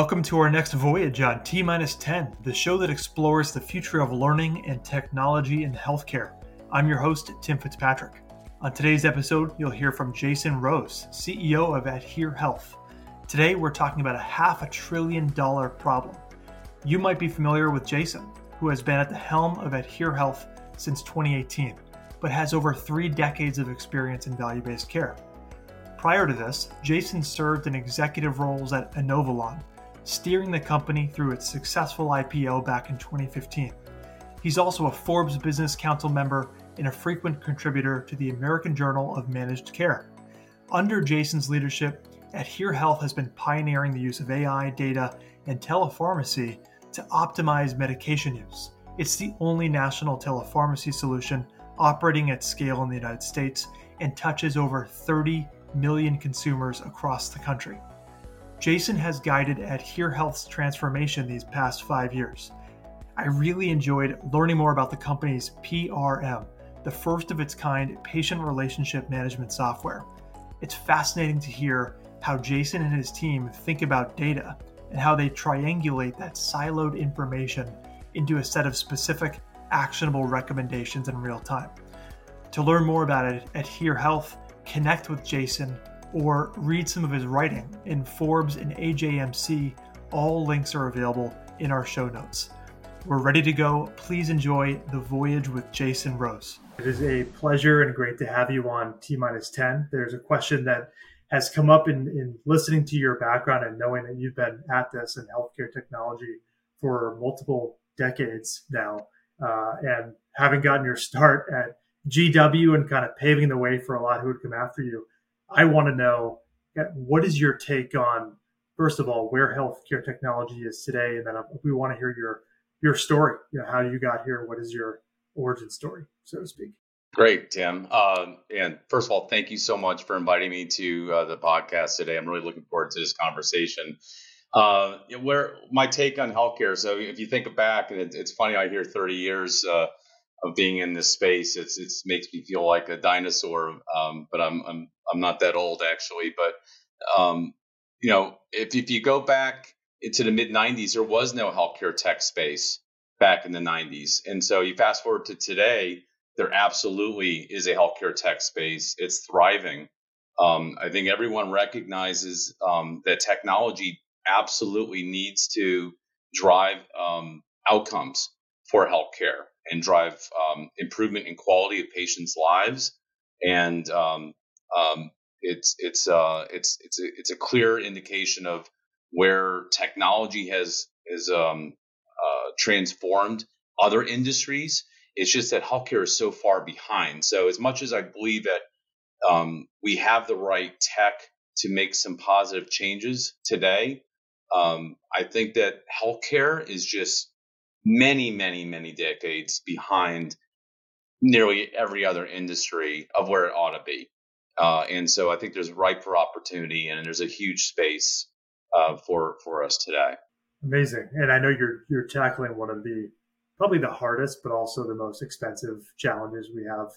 Welcome to our next voyage on T 10, the show that explores the future of learning and technology in healthcare. I'm your host, Tim Fitzpatrick. On today's episode, you'll hear from Jason Rose, CEO of Adhere Health. Today, we're talking about a half a trillion dollar problem. You might be familiar with Jason, who has been at the helm of Adhere Health since 2018, but has over three decades of experience in value based care. Prior to this, Jason served in executive roles at Inovalon, steering the company through its successful IPO back in 2015. He's also a Forbes Business Council member and a frequent contributor to the American Journal of Managed Care. Under Jason's leadership, Adhere Health has been pioneering the use of AI, data, and telepharmacy to optimize medication use. It's the only national telepharmacy solution operating at scale in the United States and touches over 30 million consumers across the country. Jason has guided Adhere Health's transformation these past five years. I really enjoyed learning more about the company's PRM, the first of its kind patient relationship management software. It's fascinating to hear how Jason and his team think about data and how they triangulate that siloed information into a set of specific, actionable recommendations in real time. To learn more about it, Adhere Health connect with Jason, or read some of his writing in Forbes and AJMC. All links are available in our show notes. We're ready to go. Please enjoy the voyage with Jason Rose. It is a pleasure and great to have you on T minus 10. There's a question that has come up in, in listening to your background and knowing that you've been at this in healthcare technology for multiple decades now, uh, and having gotten your start at GW and kind of paving the way for a lot who would come after you. I want to know what is your take on first of all where healthcare technology is today, and then we want to hear your your story. You know how you got here. What is your origin story, so to speak? Great, Tim. Um, and first of all, thank you so much for inviting me to uh, the podcast today. I'm really looking forward to this conversation. Uh, where my take on healthcare. So if you think back, and it, it's funny, I hear 30 years. Uh, of being in this space. It's it makes me feel like a dinosaur, um, but I'm I'm I'm not that old actually. But um, you know, if if you go back into the mid '90s, there was no healthcare tech space back in the '90s, and so you fast forward to today, there absolutely is a healthcare tech space. It's thriving. Um, I think everyone recognizes um, that technology absolutely needs to drive um, outcomes for healthcare and drive um, improvement in quality of patients' lives. And um, it's it's uh, it's it's a, it's a clear indication of where technology has has um, uh, transformed other industries. It's just that healthcare is so far behind. So as much as I believe that um, we have the right tech to make some positive changes today, um, I think that healthcare is just many, many, many decades behind nearly every other industry of where it ought to be. Uh, and so I think there's ripe for opportunity and there's a huge space uh, for for us today. Amazing. And I know you're you're tackling one of the probably the hardest, but also the most expensive challenges we have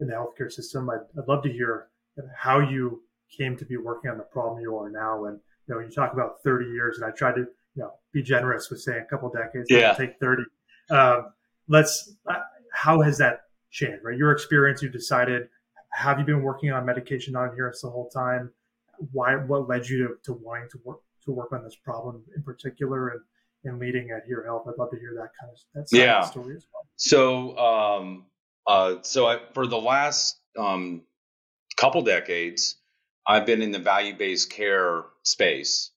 in the healthcare system. I'd, I'd love to hear how you came to be working on the problem you are now. And you know, you talk about 30 years, and I tried to you know, be generous with saying a couple decades. Yeah. Take 30. Um, let's, uh, how has that changed, right? Your experience, you decided, have you been working on medication non-adherence the whole time? Why, what led you to, to wanting to work, to work on this problem in particular and, and leading Adhere Health? I'd love to hear that kind of, that yeah. story as well. So, um, uh, so I, for the last, um, couple decades, I've been in the value-based care space.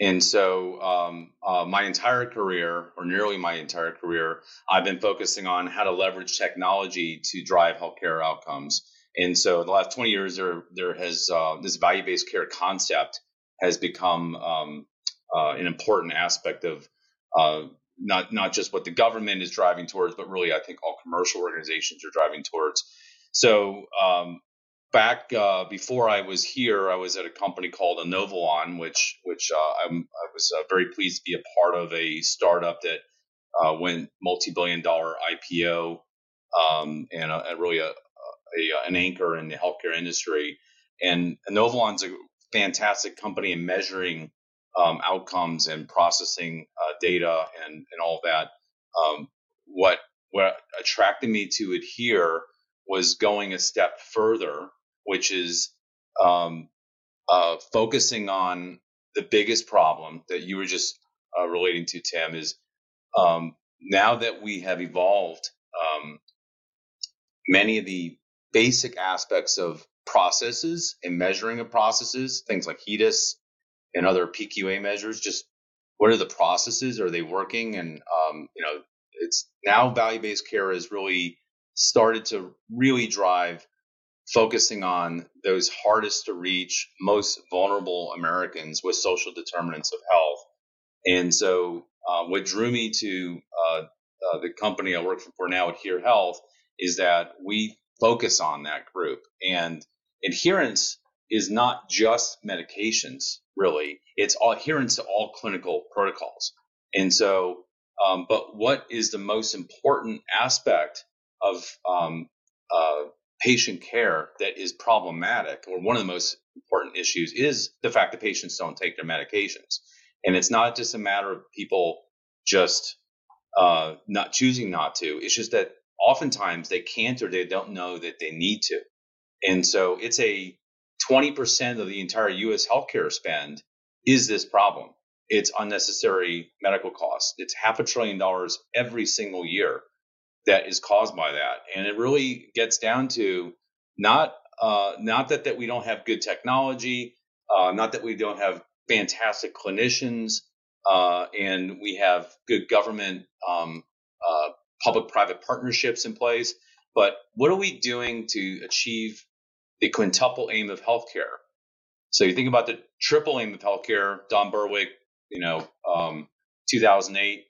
And so, um, uh, my entire career, or nearly my entire career, I've been focusing on how to leverage technology to drive healthcare outcomes. And so, in the last 20 years, there there has uh, this value-based care concept has become um, uh, an important aspect of uh, not not just what the government is driving towards, but really, I think all commercial organizations are driving towards. So, um, back uh, before I was here, I was at a company called Inovalon, which which uh, i was uh, very pleased to be a part of a startup that uh, went multi-billion-dollar IPO um, and, a, really a, a, an anchor in the healthcare industry. And Inovalon's a fantastic company in measuring um, outcomes and processing uh, data and, and all that. Um, what what attracted me to it here was going a step further, which is um, uh, focusing on the biggest problem that you were just uh, relating to, Tim, is um, now that we have evolved um, many of the basic aspects of processes and measuring of processes, things like HEDIS and other PQA measures, just what are the processes? Are they working? And, um, you know, it's now value based care has really started to really drive focusing on those hardest to reach, most vulnerable Americans with social determinants of health. And so, uh, what drew me to uh, uh, the company I work for now, Adhere Health, is that we focus on that group. And adherence is not just medications, really. It's adherence to all clinical protocols. And so, um, but what is the most important aspect of um, uh, patient care that is problematic, or one of the most important issues, is the fact that patients don't take their medications. And it's not just a matter of people just uh, not choosing not to. It's just that oftentimes they can't or they don't know that they need to. And so it's a 20% of the entire US healthcare spend is this problem. It's unnecessary medical costs. It's half a trillion dollars every single year that is caused by that. And it really gets down to not uh, not that, that we don't have good technology, uh, not that we don't have fantastic clinicians, uh, and we have good government um, uh, public-private partnerships in place. But what are we doing to achieve the quintuple aim of healthcare? So you think about the triple aim of healthcare, Don Berwick, you know, um, 2008,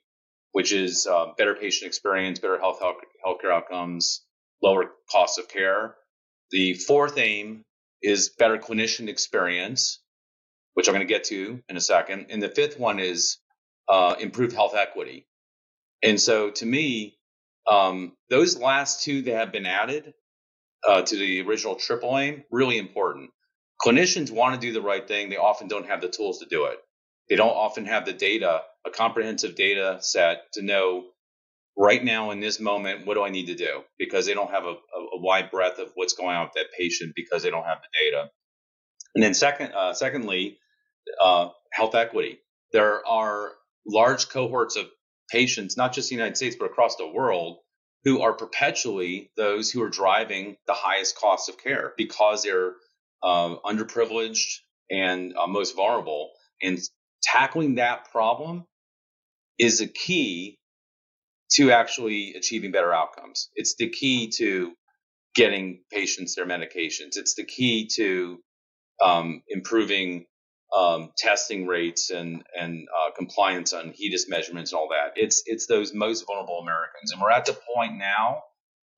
which is uh, better patient experience, better health, health healthcare outcomes, lower cost of care. The fourth aim is better clinician experience, which I'm going to get to in a second. And the fifth one is uh, improved health equity. And so to me, um, those last two that have been added uh, to the original triple aim, really important. Clinicians want to do the right thing. They often don't have the tools to do it. They don't often have the data, a comprehensive data set to know right now in this moment, what do I need to do? Because they don't have a, a, wide breadth of what's going on with that patient because they don't have the data. And then second, uh, secondly, uh, health equity. There are large cohorts of patients, not just in the United States, but across the world, who are perpetually those who are driving the highest costs of care because they're uh, underprivileged and uh, most vulnerable. And tackling that problem is a key to actually achieving better outcomes. It's the key to getting patients their medications. It's the key to um, improving um, testing rates and and uh, compliance on HEDIS measurements and all that. It's it's those most vulnerable Americans, and we're at the point now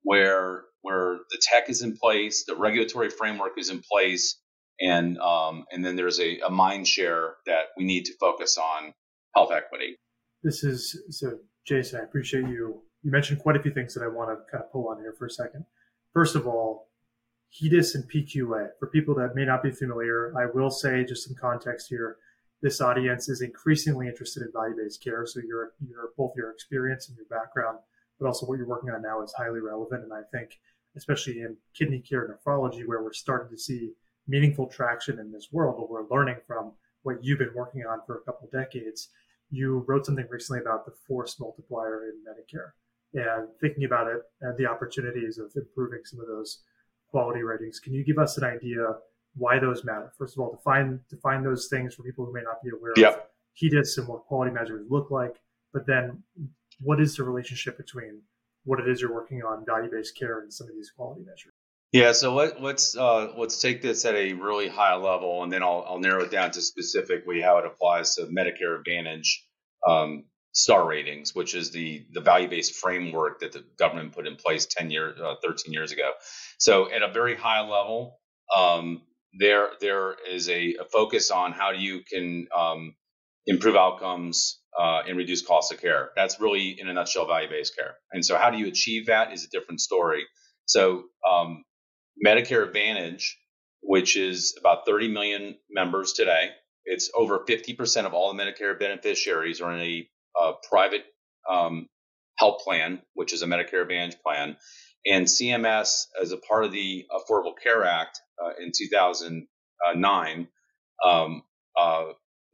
where where the tech is in place, the regulatory framework is in place, and um, and then there's a, a mind share that we need to focus on health equity. This is so, Jason. I appreciate you. You mentioned quite a few things that I want to kind of pull on here for a second. First of all, HEDIS and PQA. For people that may not be familiar, I will say just some context here. This audience is increasingly interested in value-based care. So your, your both your experience and your background, but also what you're working on now is highly relevant. And I think, especially in kidney care and nephrology, where we're starting to see meaningful traction in this world, but we're learning from what you've been working on for a couple decades. You wrote something recently about the force multiplier in Medicare and thinking about it and the opportunities of improving some of those quality ratings. Can you give us an idea why those matter? First of all, define define those things for people who may not be aware yep. of HEDIS and what quality measures look like. But then, what is the relationship between what it is you're working on, value-based care, and some of these quality measures? Yeah, so let, let's uh, let's take this at a really high level, and then I'll, I'll narrow it down to specifically how it applies to Medicare Advantage um, star ratings, which is the the value based framework that the government put in place 10 years, uh, 13 years ago. So at a very high level, um, there there is a, a, focus on how you can um, improve outcomes uh, and reduce costs of care. That's really, in a nutshell, value based care. And so, how do you achieve that is a different story. So, um, Medicare Advantage, which is about 30 million members today, it's over 50% of all the Medicare beneficiaries are in a uh, private um, health plan, which is a Medicare Advantage plan. And CMS, as a part of the Affordable Care Act uh, in 2009, um, uh,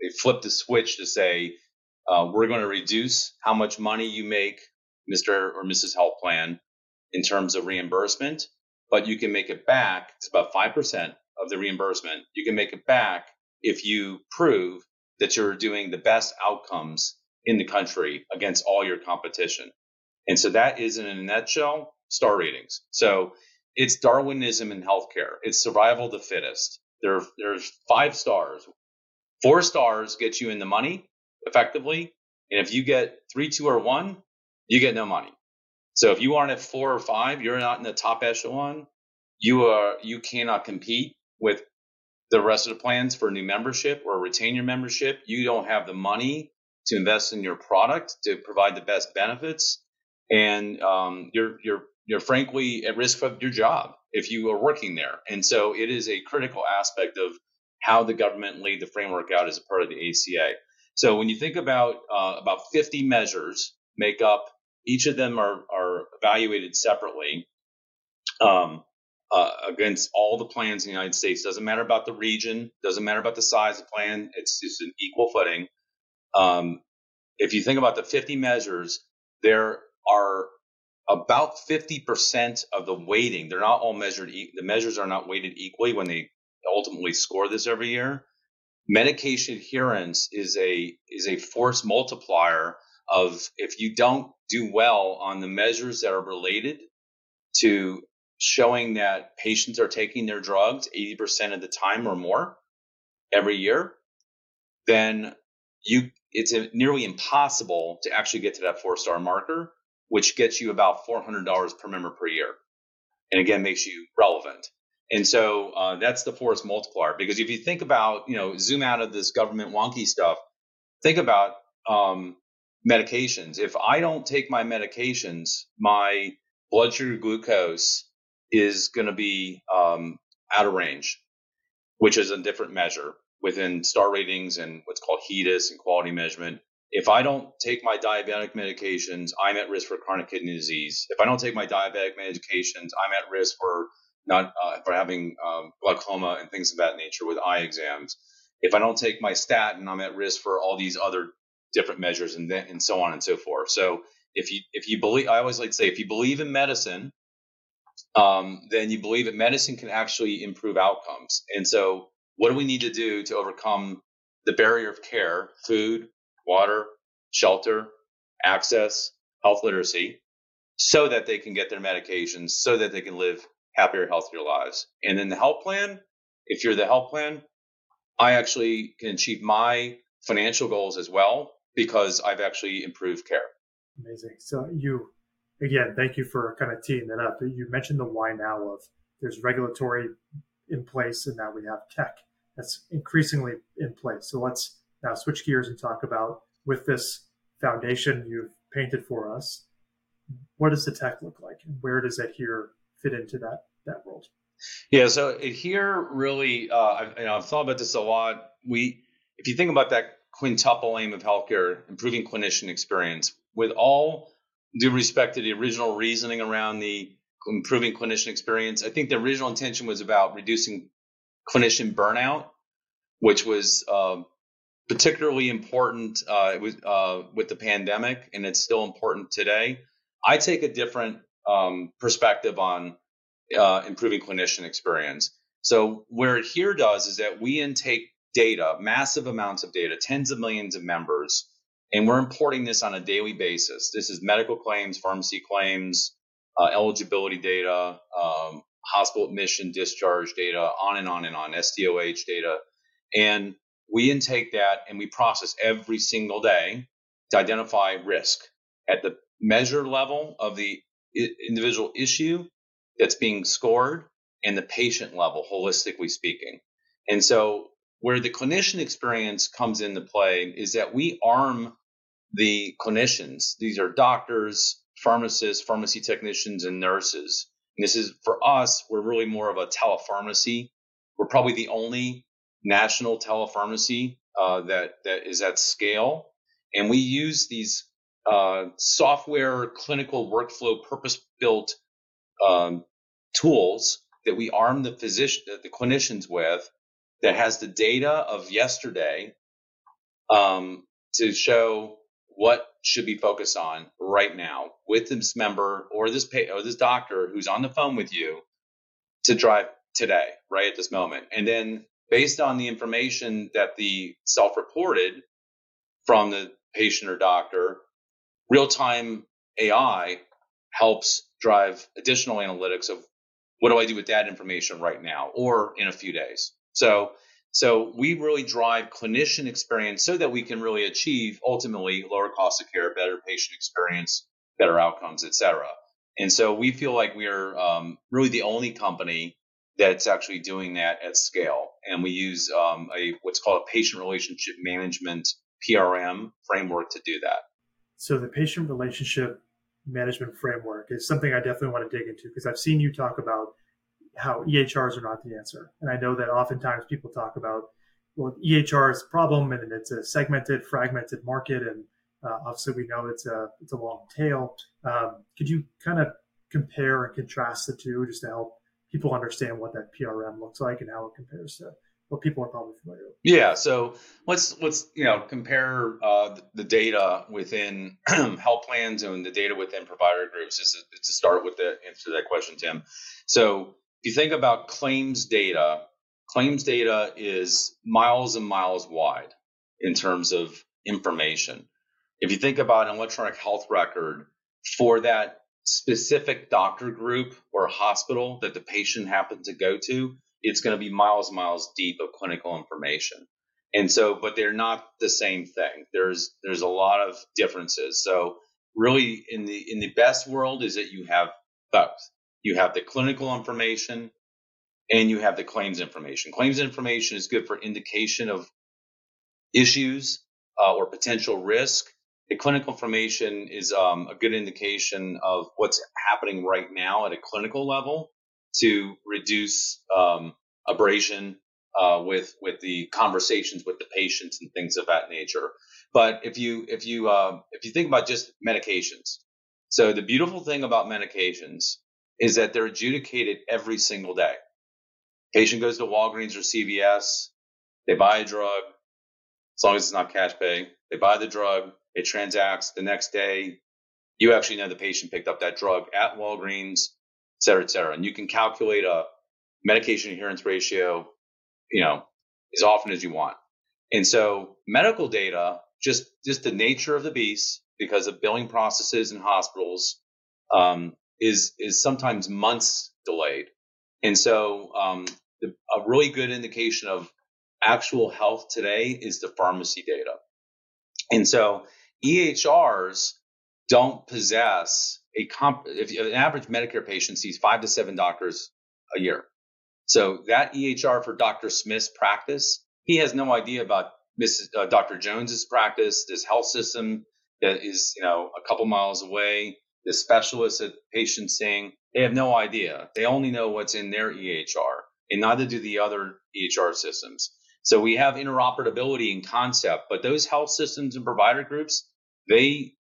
they flipped the switch to say, uh, we're going to reduce how much money you make, Mr. or Mrs. Health Plan, in terms of reimbursement, but you can make it back. It's about 5% of the reimbursement. You can make it back if you prove that you're doing the best outcomes in the country against all your competition. And so that is in a nutshell star ratings. So it's Darwinism in healthcare. It's survival of the fittest. There, there's five stars. Four stars get you in the money effectively. And if you get three, two, or one, you get no money. So if you aren't at four or five, you're not in the top echelon. You are you cannot compete with the rest of the plans for new membership or retain your membership. You don't have the money to invest in your product to provide the best benefits, and um, you're you're you're frankly at risk of your job if you are working there. And so it is a critical aspect of how the government laid the framework out as a part of the ACA. So when you think about uh, about 50 measures make up, each of them are are evaluated separately. Um, uh, against all the plans in the United States. Doesn't matter about the region, doesn't matter about the size of the plan. It's just an equal footing. Um, if you think about the 50 measures, there are about 50% of the weighting. They're not all measured. E- the measures are not weighted equally when they ultimately score this every year. Medication adherence is a is a force multiplier of if you don't do well on the measures that are related to showing that patients are taking their drugs 80% of the time or more every year, then you it's nearly impossible to actually get to that four star marker, which gets you about $400 per member per year. And again, makes you relevant. And so uh, that's the force multiplier. Because if you think about, you know, zoom out of this government wonky stuff, think about um, medications. If I don't take my medications, my blood sugar glucose is going to be um, out of range, which is a different measure within star ratings and what's called HEDIS and quality measurement. If I don't take my diabetic medications, I'm at risk for chronic kidney disease. If I don't take my diabetic medications, I'm at risk for not uh, for having um, glaucoma and things of that nature with eye exams. If I don't take my statin, I'm at risk for all these other different measures and then, and so on and so forth. So if you if you believe, I always like to say, if you believe in medicine, um, then you believe that medicine can actually improve outcomes. And so, what do we need to do to overcome the barrier of care, food, water, shelter, access, health literacy, so that they can get their medications, so that they can live happier, healthier lives? And then the health plan, if you're the health plan, I actually can achieve my financial goals as well because I've actually improved care. Amazing. So you again, thank you for kind of teeing that up. You mentioned the why now of there's regulatory in place, and now we have tech that's increasingly in place. So let's now switch gears and talk about with this foundation you've painted for us. What does the tech look like, and where does Adhere fit into that that world? Yeah, so Adhere really, uh, I've, you know, I've thought about this a lot. We, if you think about that quintuple aim of healthcare, improving clinician experience, with all due respect to the original reasoning around the improving clinician experience, I think the original intention was about reducing clinician burnout, which was uh, particularly important uh, uh, with the pandemic, and it's still important today. I take a different um, perspective on uh, improving clinician experience. So, where Adhere does is that we intake data, massive amounts of data, tens of millions of members, and we're importing this on a daily basis. This is medical claims, pharmacy claims, uh, eligibility data, um, hospital admission, discharge data, on and on and on, SDOH data. And we intake that and we process every single day to identify risk at the measure level of the individual issue that's being scored and the patient level, holistically speaking. And so, where the clinician experience comes into play is that we arm the clinicians. These are doctors, pharmacists, pharmacy technicians, and nurses. And this is for us, we're really more of a telepharmacy. We're probably the only national telepharmacy uh, that that is at scale, and we use these uh, software clinical workflow purpose built um, tools that we arm the physician the clinicians with that has the data of yesterday um, to show what should be focused on right now with this member or this pay, or this doctor who's on the phone with you to drive today, right at this moment. And then based on the information that the self-reported from the patient or doctor, real-time AI helps drive additional analytics of what do I do with that information right now or in a few days. So so we really drive clinician experience so that we can really achieve ultimately lower cost of care, better patient experience, better outcomes, et cetera. And so we feel like we are um, really the only company that's actually doing that at scale. And we use um, a what's called a patient relationship management PRM framework to do that. So the patient relationship management framework is something I definitely want to dig into because I've seen you talk about how EHRs are not the answer. And I know that oftentimes people talk about, well, EHR is a problem and it's a segmented, fragmented market. And uh, obviously we know it's a, it's a long tail. Um, could you kind of compare and contrast the two just to help people understand what that PRM looks like and how it compares to what people are probably familiar with. Yeah, so let's let's you know compare uh, the data within health plans and the data within provider groups. Just to, start with the answer to that question, Tim. So if you think about claims data, claims data is miles and miles wide in terms of information. If you think about an electronic health record for that specific doctor group or hospital that the patient happened to go to, it's going to be miles and miles deep of clinical information. And so, but they're not the same thing. There's there's a lot of differences. So really in the in the best world is that you have both you have the clinical information and you have the claims information. Claims information is good for indication of issues uh, or potential risk. The clinical information is um, a good indication of what's happening right now at a clinical level to reduce um, abrasion uh, with with the conversations with the patients and things of that nature. But if you if you uh, if you think about just medications, so the beautiful thing about medications is that they're adjudicated every single day. Patient goes to Walgreens or CVS, they buy a drug, as long as it's not cash pay, they buy the drug, it transacts the next day. You actually know the patient picked up that drug at Walgreens, et cetera, et cetera. And you can calculate a medication adherence ratio, you know, as often as you want. And so medical data, just, just the nature of the beast, because of billing processes in hospitals, um, is is sometimes months delayed. And so um, the, a really good indication of actual health today is the pharmacy data. And so EHRs don't possess a comp. If an average Medicare patient sees five to seven doctors a year, so that EHR for Dr. Smith's practice, he has no idea about Mrs. Uh, Dr. Jones's practice, this health system that is you know a couple miles away the specialists at patient seeing, they have no idea. They only know what's in their EHR, and neither do the other EHR systems. So we have interoperability in concept, but those health systems and provider groups, they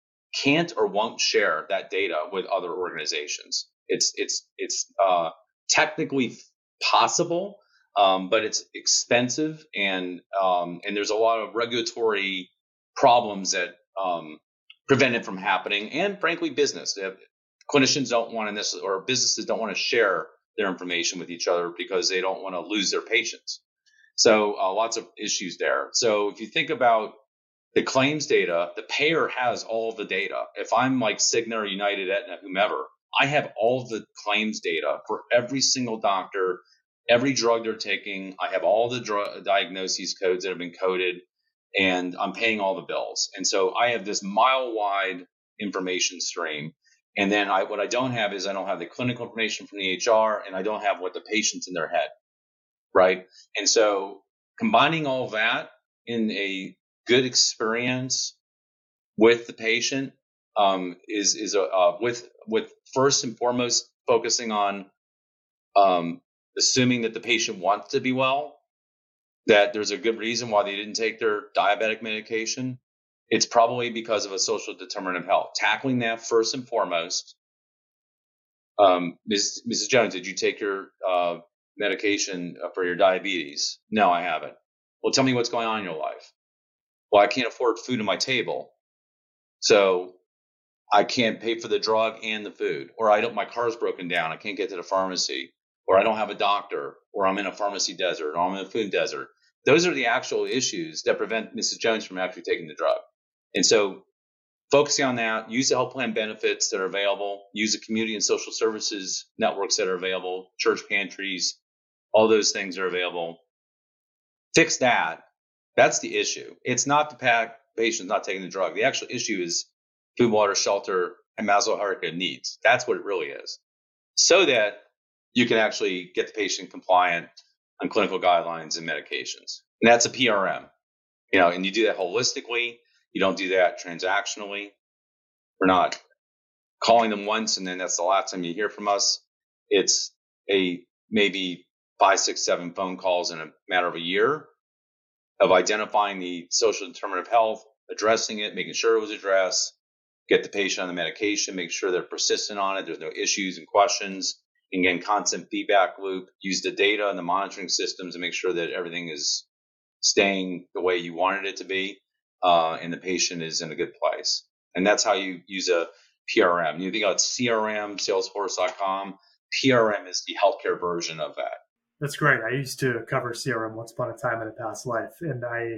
can't or won't share that data with other organizations. It's it's it's uh, technically possible, um, but it's expensive and um, and there's a lot of regulatory problems that um, prevent it from happening. And frankly, business clinicians don't want to necessarily, or businesses don't want to share their information with each other because they don't want to lose their patients. So uh, lots of issues there. So if you think about the claims data, the payer has all the data. If I'm like Cigna or United, Aetna, whomever, I have all the claims data for every single doctor, every drug they're taking. I have all the diagnoses codes that have been coded and I'm paying all the bills. And so I have this mile wide information stream. And then I, what I don't have is I don't have the clinical information from the HR and I don't have what the patient's in their head. Right. And so combining all that in a good experience with the patient um, is is a, uh, with with first and foremost focusing on um, assuming that the patient wants to be well that there's a good reason why they didn't take their diabetic medication. It's probably because of a social determinant of health. Tackling that first and foremost. Um, Ms., Mrs. Jones, did you take your uh, medication for your diabetes? No, I haven't. Well, tell me what's going on in your life. Well, I can't afford food on my table. So I can't pay for the drug and the food, or I don't, my car's broken down. I can't get to the pharmacy, or I don't have a doctor, or I'm in a pharmacy desert, or I'm in a food desert. Those are the actual issues that prevent Mrs. Jones from actually taking the drug. And so focusing on that, use the health plan benefits that are available, use the community and social services networks that are available, church pantries, all those things are available. Fix that. That's the issue. It's not the pack patient not taking the drug. The actual issue is food, water, shelter, and Maslow hierarchy needs. That's what it really is. So that you can actually get the patient compliant on clinical guidelines and medications. And that's a PRM. You know, and you do that holistically. You don't do that transactionally. We're not calling them once and then that's the last time you hear from us. It's a maybe five, six, seven phone calls in a matter of a year of identifying the social determinant of health, addressing it, making sure it was addressed, get the patient on the medication, make sure they're persistent on it, there's no issues and questions, again, constant feedback loop, use the data and the monitoring systems to make sure that everything is staying the way you wanted it to be, uh, and the patient is in a good place. And that's how you use a PRM. You think about CRM, Salesforce.com. PRM is the healthcare version of that. That's great. I used to cover CRM once upon a time in a past life, and I,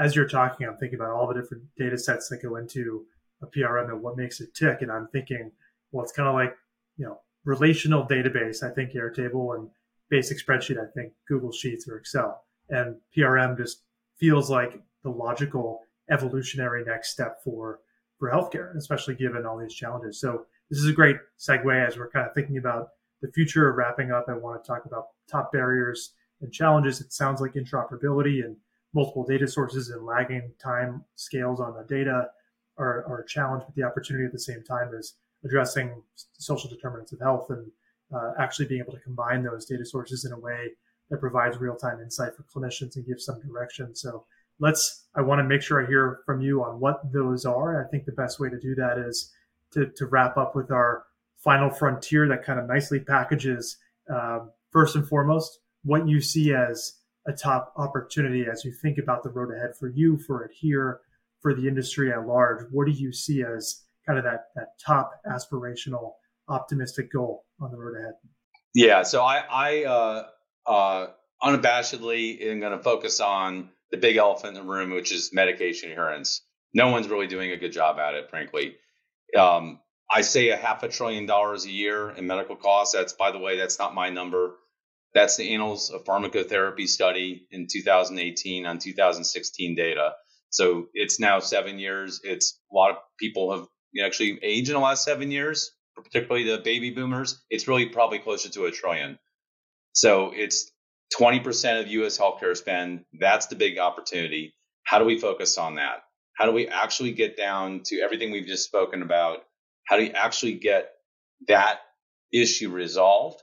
as you're talking, I'm thinking about all the different data sets that go into a PRM and what makes it tick. And I'm thinking, well, it's kind of like you know, relational database. I think Airtable and basic spreadsheet. I think Google Sheets or Excel, and PRM just feels like the logical evolutionary next step for for healthcare, especially given all these challenges. So this is a great segue as we're kind of thinking about the future of wrapping up, I want to talk about top barriers and challenges. It sounds like interoperability and multiple data sources and lagging time scales on the data are, are a challenge, but the opportunity at the same time is addressing social determinants of health and uh, actually being able to combine those data sources in a way that provides real-time insight for clinicians and gives some direction. So let's, I want to make sure I hear from you on what those are. I think the best way to do that is to, to wrap up with our final frontier that kind of nicely packages um, first and foremost what you see as a top opportunity as you think about the road ahead for you, for Adhere, for the industry at large. What do you see as kind of that that top aspirational, optimistic goal on the road ahead? Yeah, so I, I uh, uh, unabashedly am going to focus on the big elephant in the room, which is medication adherence. No one's really doing a good job at it, frankly. Um, I say a half a trillion dollars a year in medical costs. That's, by the way, that's not my number. That's the Annals of Pharmacotherapy study in 2018 on 2016 data. So it's now seven years. It's a lot of people have actually age in the last seven years, particularly the baby boomers. It's really probably closer to a trillion. So it's 20% of US healthcare spend. That's the big opportunity. How do we focus on that? How do we actually get down to everything we've just spoken about how do you actually get that issue resolved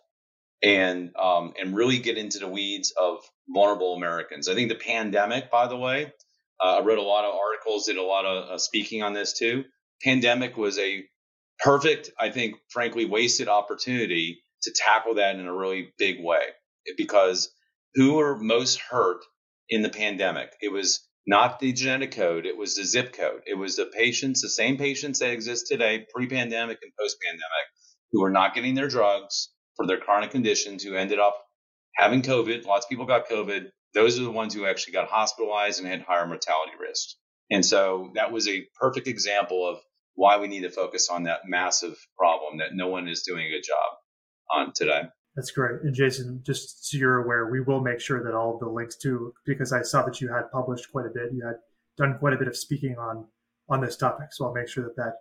and um, and really get into the weeds of vulnerable Americans? I think the pandemic, by the way, uh, I wrote a lot of articles, did a lot of uh, speaking on this too. Pandemic was a perfect, I think, frankly, wasted opportunity to tackle that in a really big way because who were most hurt in the pandemic? It was not the genetic code, it was the zip code. It was the patients, the same patients that exist today, pre pandemic and post pandemic, who were not getting their drugs for their chronic conditions, who ended up having COVID. Lots of people got COVID. Those are the ones who actually got hospitalized and had higher mortality risks. And so that was a perfect example of why we need to focus on that massive problem that no one is doing a good job on today. That's great. And Jason, just so you're aware, we will make sure that all of the links to, because I saw that you had published quite a bit, you had done quite a bit of speaking on on this topic. So I'll make sure that that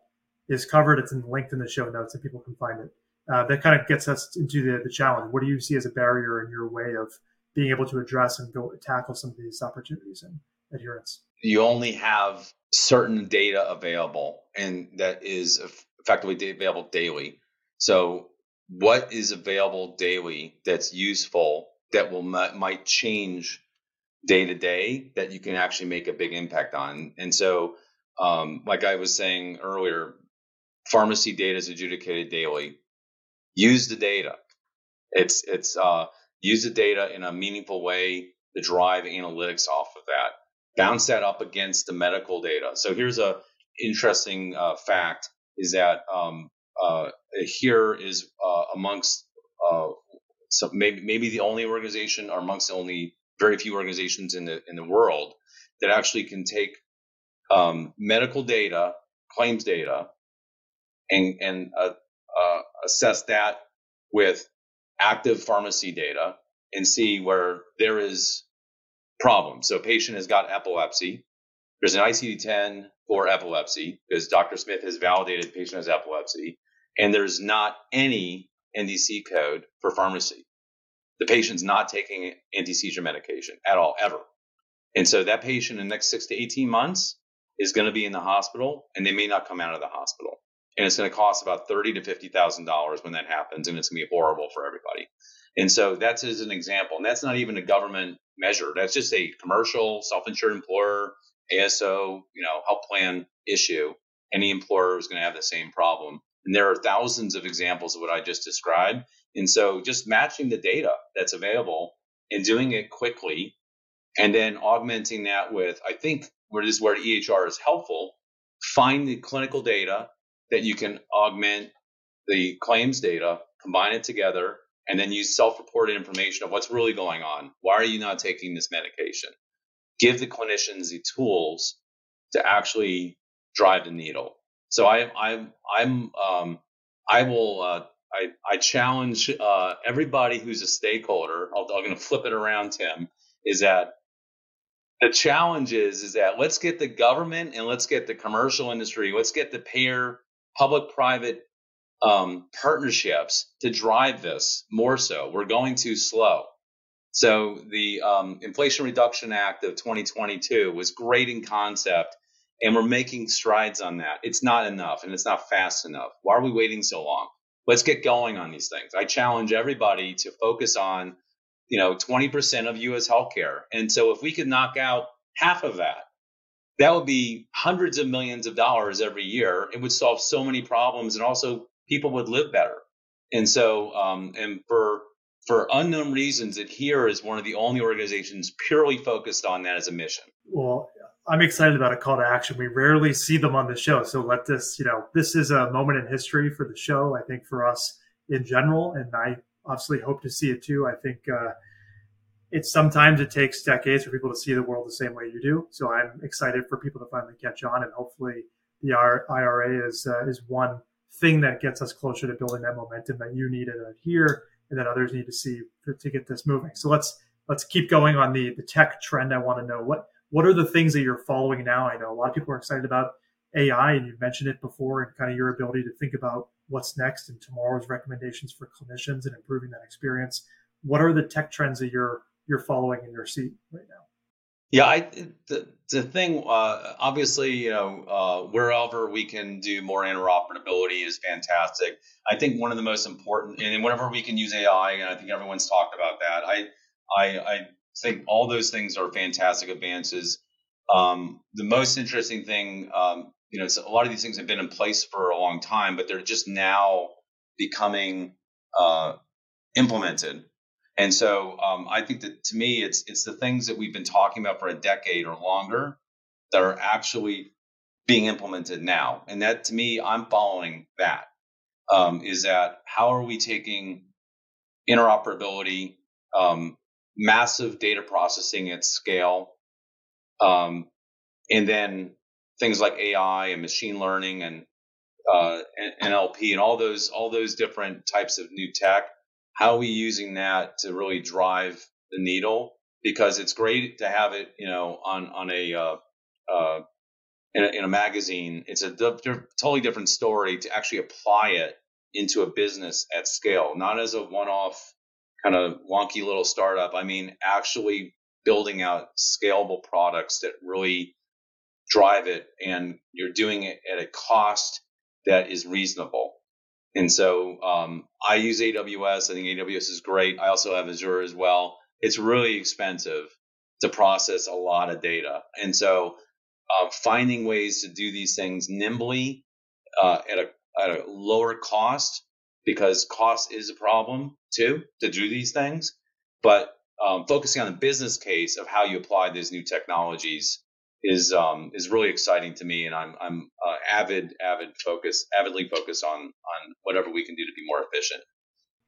is covered. It's in, linked in the show notes and people can find it. Uh, that kind of gets us into the, the challenge. What do you see as a barrier in your way of being able to address and go tackle some of these opportunities and adherence? You only have certain data available, and that is effectively available daily. So what is available daily that's useful that will might change day to day that you can actually make a big impact on. And so, um, like I was saying earlier, pharmacy data is adjudicated daily. Use the data. It's it's uh, use the data in a meaningful way to drive analytics off of that. Bounce that up against the medical data. So here's a interesting uh, fact: is that um, uh, here is uh, amongst uh, so maybe maybe the only organization or amongst the only very few organizations in the in the world that actually can take um, medical data, claims data, and and uh, uh, assess that with active pharmacy data and see where there is problems. So, patient has got epilepsy. There's an ICD-10 for epilepsy because Dr. Smith has validated patient has epilepsy, and there's not any NDC code for pharmacy. The patient's not taking anti-seizure medication at all, ever. And so that patient in the next six to 18 months is going to be in the hospital and they may not come out of the hospital. And it's going to cost about thirty to fifty thousand dollars when that happens, and it's going to be horrible for everybody. And so that's as an example. And that's not even a government measure. That's just a commercial, self-insured employer, ASO, you know, health plan issue. Any employer is going to have the same problem. And there are thousands of examples of what I just described. And so just matching the data that's available and doing it quickly and then augmenting that with, I think where this is where EHR is helpful, find the clinical data that you can augment the claims data, combine it together, and then use self-reported information of what's really going on. Why are you not taking this medication? Give the clinicians the tools to actually drive the needle. So I, I'm, I'm, um, I will, uh, I, I challenge uh, everybody who's a stakeholder. I'm going to flip it around, Tim. Is that the challenge is is that let's get the government and let's get the commercial industry, let's get the payer, public-private um, partnerships to drive this more so. We're going too slow. So the um, Inflation Reduction Act of 2022 was great in concept, and we're making strides on that. It's not enough, and it's not fast enough. Why are we waiting so long? Let's get going on these things. I challenge everybody to focus on, you know, 20% of U.S. healthcare, and so if we could knock out half of that, that would be hundreds of millions of dollars every year. It would solve so many problems, and also people would live better. And so, um, and for for unknown reasons, Adhere is one of the only organizations purely focused on that as a mission. Well, I'm excited about a call to action. We rarely see them on the show, so let this, you know, this is a moment in history for the show. I think for us in general, and I obviously hope to see it too. I think uh, it's sometimes it takes decades for people to see the world the same way you do. So I'm excited for people to finally catch on, and hopefully the IRA is uh, is one thing that gets us closer to building that momentum that you needed here and that others need to see to, to get this moving. So let's let's keep going on the the tech trend. I want to know what what are the things that you're following now. I know a lot of people are excited about AI, and you mentioned it before, and kind of your ability to think about what's next and tomorrow's recommendations for clinicians and improving that experience. What are the tech trends that you're you're following in your seat right now? Yeah, I the, the thing uh, obviously you know uh, wherever we can do more interoperability is fantastic. I think one of the most important and whenever we can use AI, and I think everyone's talked about that. I I, I think all those things are fantastic advances. Um, the most interesting thing, um, you know, a lot of these things have been in place for a long time, but they're just now becoming uh, implemented. And so um, I think that to me, it's it's the things that we've been talking about for a decade or longer that are actually being implemented now. And that to me, I'm following that. Um, is that how are we taking interoperability, um, massive data processing at scale, um, and then things like AI and machine learning and uh, NLP and all those all those different types of new tech how are we using that to really drive the needle? Because it's great to have it, you know, on on a uh, uh, in, a, in a magazine. It's a totally different story to actually apply it into a business at scale, not as a one-off kind of wonky little startup. I mean, actually building out scalable products that really drive it, and you're doing it at a cost that is reasonable. And so um, I use AWS. I think AWS is great. I also have Azure as well. It's really expensive to process a lot of data. And so uh, finding ways to do these things nimbly uh, at, a, at a lower cost, because cost is a problem too to do these things, but um, focusing on the business case of how you apply these new technologies is um, is really exciting to me, and I'm I'm uh, avid avid focus avidly focused on on whatever we can do to be more efficient.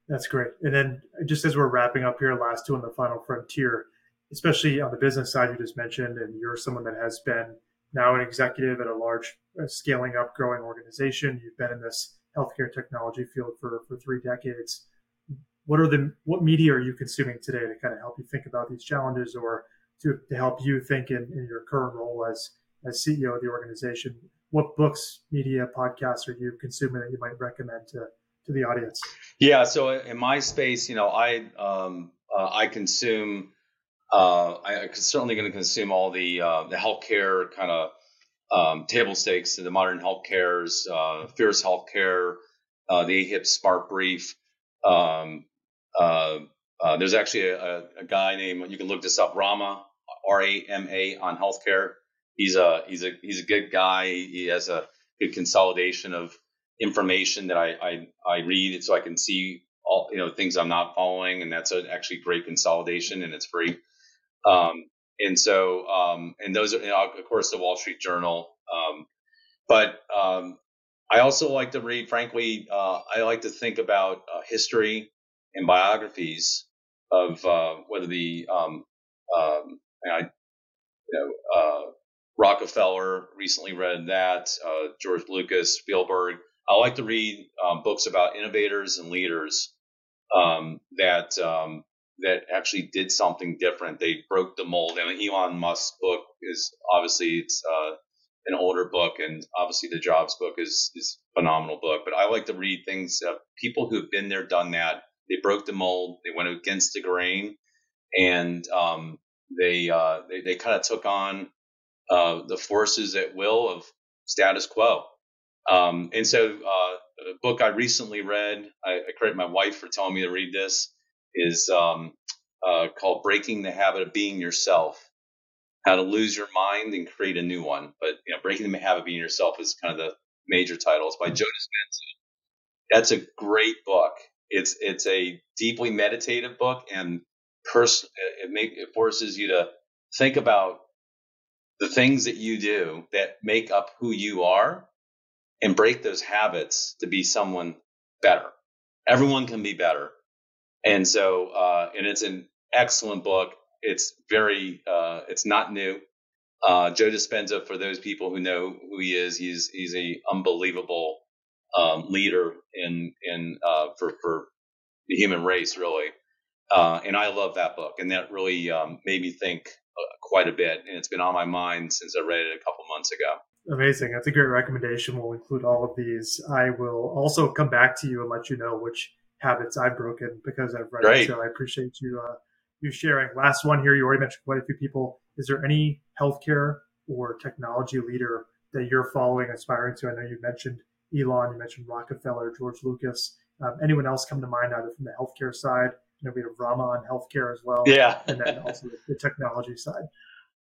That's great. And then just as we're wrapping up here, last two on the final frontier, especially on the business side you just mentioned, and you're someone that has been now an executive at a large uh, scaling up growing organization. You've been in this healthcare technology field for, for three decades. What are the what media are you consuming today to kind of help you think about these challenges or to, to help you think in, in your current role as as CEO of the organization? What books, media, podcasts are you consuming that you might recommend to, to the audience? Yeah, so in my space, you know, I um, uh, I consume uh, I, am certainly going to consume all the uh, the healthcare kind of um, table stakes the modern healthcares, uh, Fierce Healthcare, uh, the AHIP Smart Brief. Um, uh, uh, there's actually a, a, guy named you can look this up, Rama R A M A on healthcare. He's a he's a he's a good guy. He has a good consolidation of information that I I, I read so I can see all you know things I'm not following, and that's a, actually great consolidation, and it's free. Um, and so, um, and those are, you know, of course, the Wall Street Journal. Um, but um, I also like to read, frankly, uh, I like to think about uh, history and biographies of uh, whether the, um, um, I, you know, uh, Rockefeller, recently read that, uh, George Lucas, Spielberg. I like to read um, books about innovators and leaders that that actually did something different. They broke the mold. Mean, Elon Musk's book is obviously it's uh, an older book, and obviously the Jobs book is is phenomenal book. But I like to read things uh, people who've been there, done that. They broke the mold. They went against the grain, and um, they, uh, they they kind of took on uh, the forces at will of status quo. Um, and so, uh, a book I recently read, I, I credit my wife for telling me to read this is um, uh, called Breaking the Habit of Being Yourself How to Lose Your Mind and Create a New One. But you know, Breaking the Habit of Being Yourself is kind of the major title. It's by Joe Dispenza. That's a great book. It's it's a deeply meditative book and pers- it, make, it forces you to think about the things that you do that make up who you are and break those habits to be someone better. Everyone can be better. And so, uh, and it's an excellent book. It's very, uh, it's not new. Uh, Joe Dispenza, for those people who know who he is, he's he's a unbelievable um, leader in in uh, for for the human race, really. Uh, and I love that book, and that really um, made me think uh, quite a bit. And it's been on my mind since I read it a couple months ago. Amazing. That's a great recommendation. We'll include all of these. I will also come back to you and let you know which habits I've broken because I've read Great. it. So I appreciate you uh, you sharing. Last one here. You already mentioned quite a few people. Is there any healthcare or technology leader that you're following, aspiring to? I know you mentioned Elon, you mentioned Rockefeller, George Lucas. Um, anyone else come to mind either from the healthcare side? You know, we have Rama on healthcare as well. Yeah, and then also the technology side.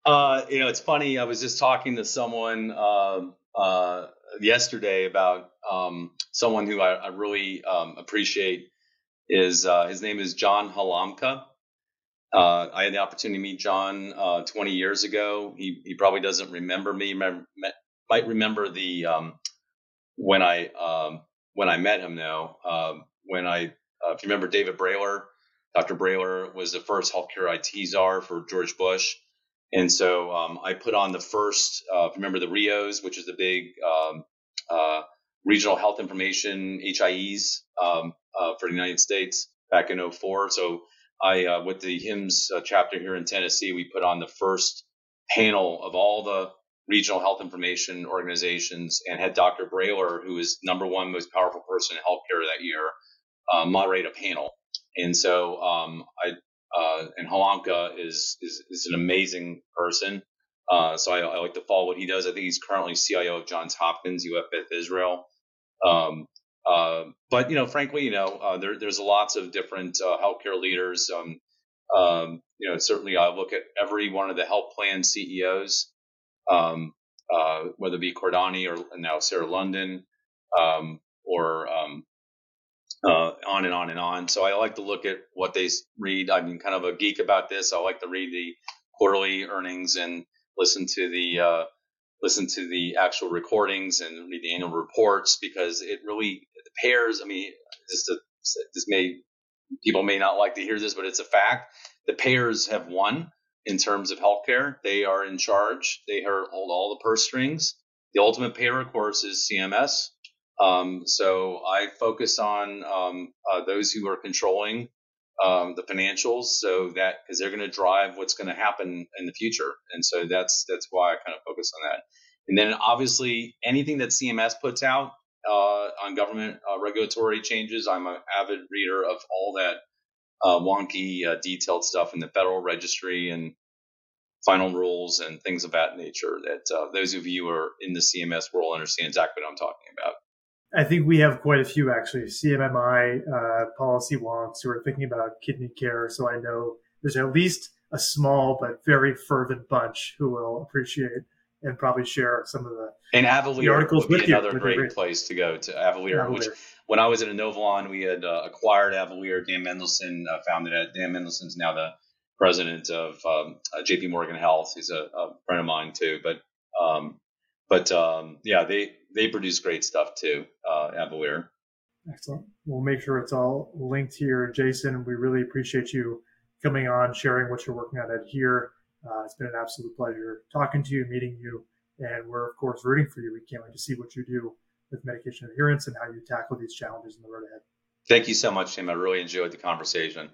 Uh, you know, it's funny. I was just talking to someone uh, uh, yesterday about um, someone who I, I really um, appreciate. Is uh, his name is John Halamka. Uh, I had the opportunity to meet John uh, 20 years ago. He, he probably doesn't remember me. Remember, might remember the um, when I um, when I met him though. Um, when I if you remember David Brailer, Dr. Brailer was the first healthcare IT czar for George Bush. And so um, I put on the first, uh, remember the RHIOs, which is the big um, uh, regional health information HIEs um, uh, for the United States back in 04. So I, uh, with the HIMSS uh, chapter here in Tennessee, we put on the first panel of all the regional health information organizations and had Dr. Brailer, who is number one most powerful person in healthcare that year, uh, moderate a panel. And so um, I uh, and Halamka is, is, is an amazing person. Uh, so I, I, like to follow what he does. I think he's currently CIO of Johns Hopkins UF Israel. Um, uh, but you know, frankly, you know, uh, there, there's lots of different uh, healthcare leaders. Um, Um, you know, certainly I look at every one of the health plan CEOs, um, uh, whether it be Cordani or now Sarah London, um, or um, uh, on and on and on. So I like to look at what they read. I'm kind of a geek about this. I like to read the quarterly earnings and listen to the uh, listen to the actual recordings and read the annual reports because it really the pairs. I mean, this, this may people may not like to hear this, but it's a fact. The payers have won in terms of healthcare. They are in charge. They hold all the purse strings. The ultimate payer, of course, is CMS. Um, so I focus on um, uh, those who are controlling um, the financials, so that because they're going to drive what's going to happen in the future, and so that's that's why I kind of focus on that. And then obviously anything that CMS puts out uh, on government uh, regulatory changes, I'm an avid reader of all that uh, wonky, uh, detailed stuff in the Federal Registry and final rules and things of that nature. That uh, those of you who are in the CMS world understand exactly what I'm talking about. I think we have quite a few actually CMMI uh, policy wonks who are thinking about kidney care. So I know there's at least a small but very fervent bunch who will appreciate and probably share some of the and Avalere the articles would be another great place to go to Avalere, Avalere. which when I was at Inovalon, we had uh, acquired Avalere. Dan Mendelson uh, founded it. Dan Mendelson's now the president of um, uh, J.P. Morgan Health. He's a, a, friend of mine too. But um, but um, yeah, they they produce great stuff too. Uh, Avalere. Excellent. We'll make sure it's all linked here, Jason. We really appreciate you coming on, sharing what you're working on Adhere. Uh, it's been an absolute pleasure talking to you, meeting you, and we're of course rooting for you. We can't wait to see what you do with medication adherence and how you tackle these challenges in the road ahead. Thank you so much, Tim. I really enjoyed the conversation.